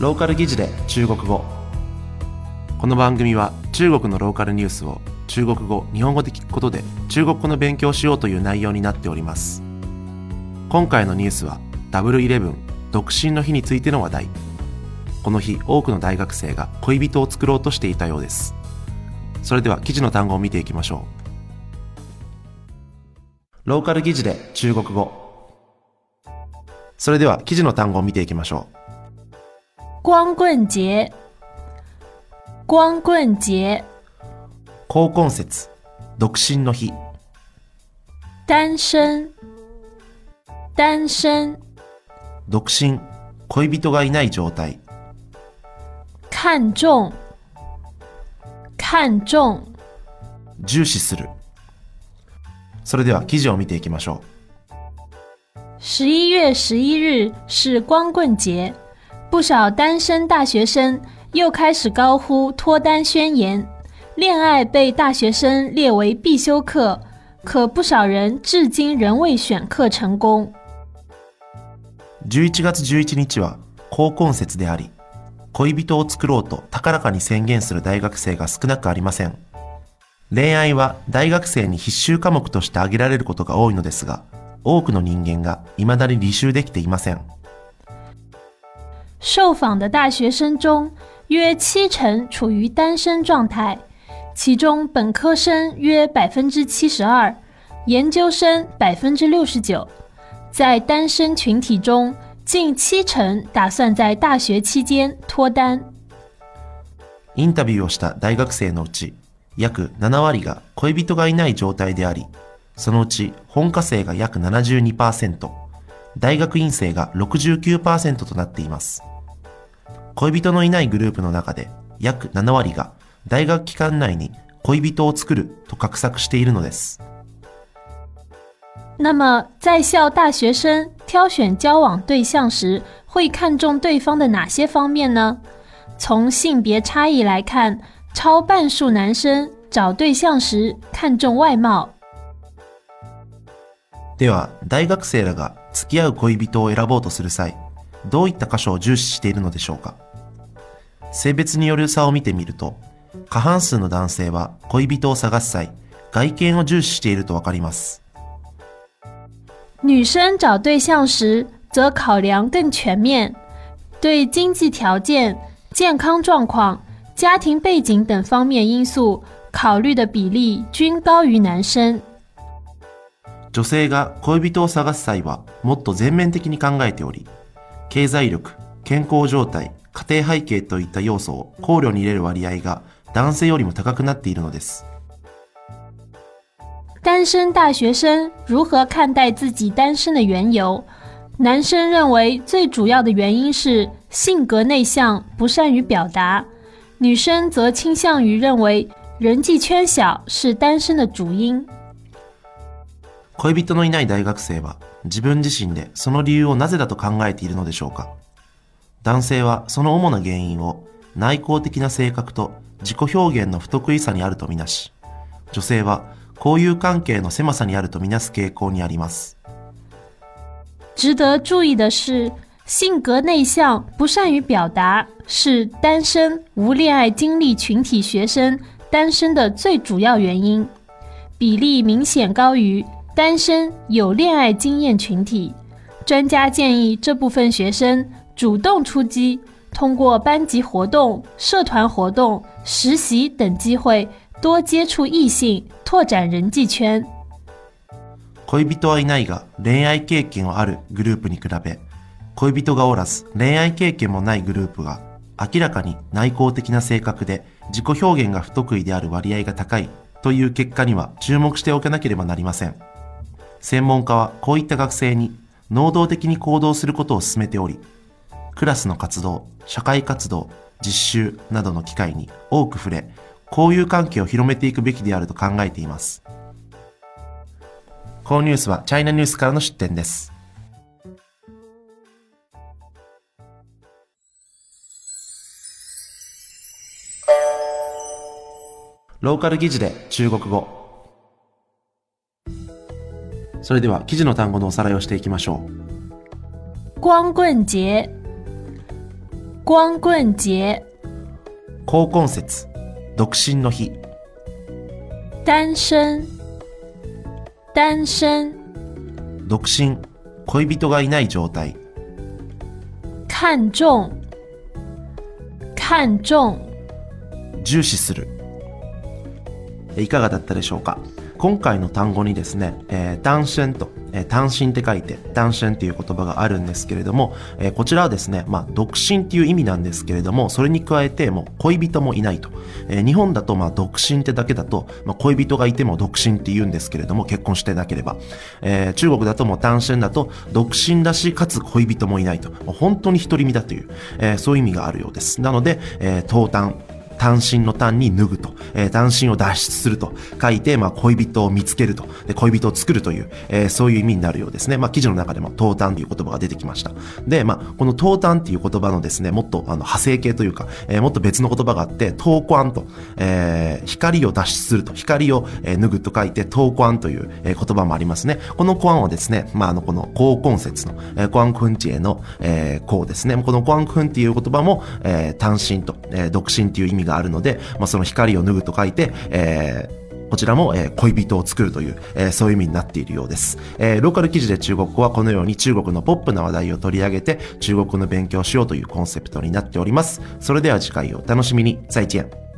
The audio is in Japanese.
ローカル記事で中国語。この番組は中国のローカルニュースを中国語日本語で聞くことで中国語の勉強をしようという内容になっております。今回のニュースはダブルイレブン独身の日についての話題。この日多くの大学生が恋人を作ろうとしていたようです。それでは記事の単語を見ていきましょう。ローカル記事で中国語。それでは記事の単語を見ていきましょう。光棍节，光棍节，高婚節。独身の日。单身，单身，独身。恋人がいない状態。看重，看重，重視する。それでは記事を見ていきましょ十一月十一日是光棍节，不少单身大学生又开始高呼脱单宣言，恋爱被大学生列为必修课，可不少人至今仍未选课成功。う11月11日は高婚節であり恋人を作ろうと高らかに宣言する大学生が少なくありません恋愛は大学生に必修科目として挙げられることが多いのですが多くの人間が未だに履修できていません受访的大学生中，约七成处于单身状态，其中本科生约百分之七十二，研究生百分之六十九。在单身群体中，近七成打算在大学期间脱单。インタビューをした大学生のうち約7割が恋人がいない状態でありそのうち本科生が約72% 大学院生が69%となっています恋人のいないグループの中で約7割が大学期間内に恋人を作ると画策しているのです那么，在校大学生挑选交往对象时，会看重对方的哪些方面呢？从性别差异来看，超半数男生找对象时看重外貌。では大学生らが付き合う恋人を選ぼうとする際どういった箇所を重視しているのでしょうか？性別による差を見てみると過半数の男性は恋人を探す際外見を重視しているとわかります。女生找对象时，则考量更全面，对经济条件、健康状况、家庭背景等方面因素考虑的比例均高于男生。女性が恋人を探す際はもっと全面的に考えており経済力健康状態家庭背景といった要素を考慮に入れる割合が男性よりも高くなっているのです单身大学生如何看待自己单身的缘由？男生认为最主要的原因是性格内向，不善于表达；女生则倾向于认为人际圈小是单身的主因。恋人のいない大学生は自分自身でその理由をなぜだと考えているのでしょうか。男性はその主な原因を内向的な性格と自己表現の不得意さにあるとみなし女性は交友関係の狭さにあるとみなす傾向にあります。值得注意的是，性格内向、不善于表达是单身无恋爱经历群体学生单身的最主要原因，比例明显高于单身有恋爱经验群体。专家建议这部分学生主动出击，通过班级活动、社团活动、实习等机会多接触异性，拓展人际圈。恋人はいないが恋愛経験はあるグループに比べ恋人がおらず恋愛経験もないグループが明らかに内向的な性格で自己表現が不得意である割合が高いという結果には注目しておかなければなりません 専門家はこういった学生に能動的に行動することを進めておりクラスの活動社会活動実習などの機会に多く触れ交友関係を広めていくべきであると考えています。このニュースはチャイナニュースからの出展です。ローカル記事で中国語。それでは記事の単語のおさらいをしていきましょう。光棍节，光棍节、高婚節、独身の日、单身、单身、独身、恋人がいない状態、看重、看重、重視する。いかがだったでしょうか？今回の単語にですね、えー、単身と、えー、単身って書いて、単身っていう言葉があるんですけれども、えー、こちらはですね、まあ、独身っていう意味なんですけれども、それに加えて、もう恋人もいないと。え、日本だと、まあ、独身ってだけだと、まあ、恋人がいても独身って言うんですけれども、結婚してなければ。え、中国だともう単身だと、独身だし、かつ恋人もいないと。本当に独り身だという、え、そういう意味があるようです。なので、えー、東単、単身の単に脱ぐと、えー、単身を脱出すると書いて、まあ、恋人を見つけると、で恋人を作るという、えー、そういう意味になるようですね。まあ、記事の中でも、東単という言葉が出てきました。で、まあ、この東単っていう言葉のですね、もっと、あの、派生形というか、えー、もっと別の言葉があって、東光と、えー、光を脱出すると、光を、え、脱ぐと書いて、東光という、え、言葉もありますね。この光はですね、まあ、あの、この、高根節の、えー、光君地への、えー、光ですね。この光君っていう言葉も、えー、単身と、えー、独身っていう意味ががあるので、まあ、その光を脱ぐと書いて、えーこちらも、えー、恋人を作るという、えー、そういう意味になっているようです。えー、ローカル記事で中国語はこのように中国のポップな話題を取り上げて中国語の勉強をしようというコンセプトになっております。それでは次回をお楽しみに。再见。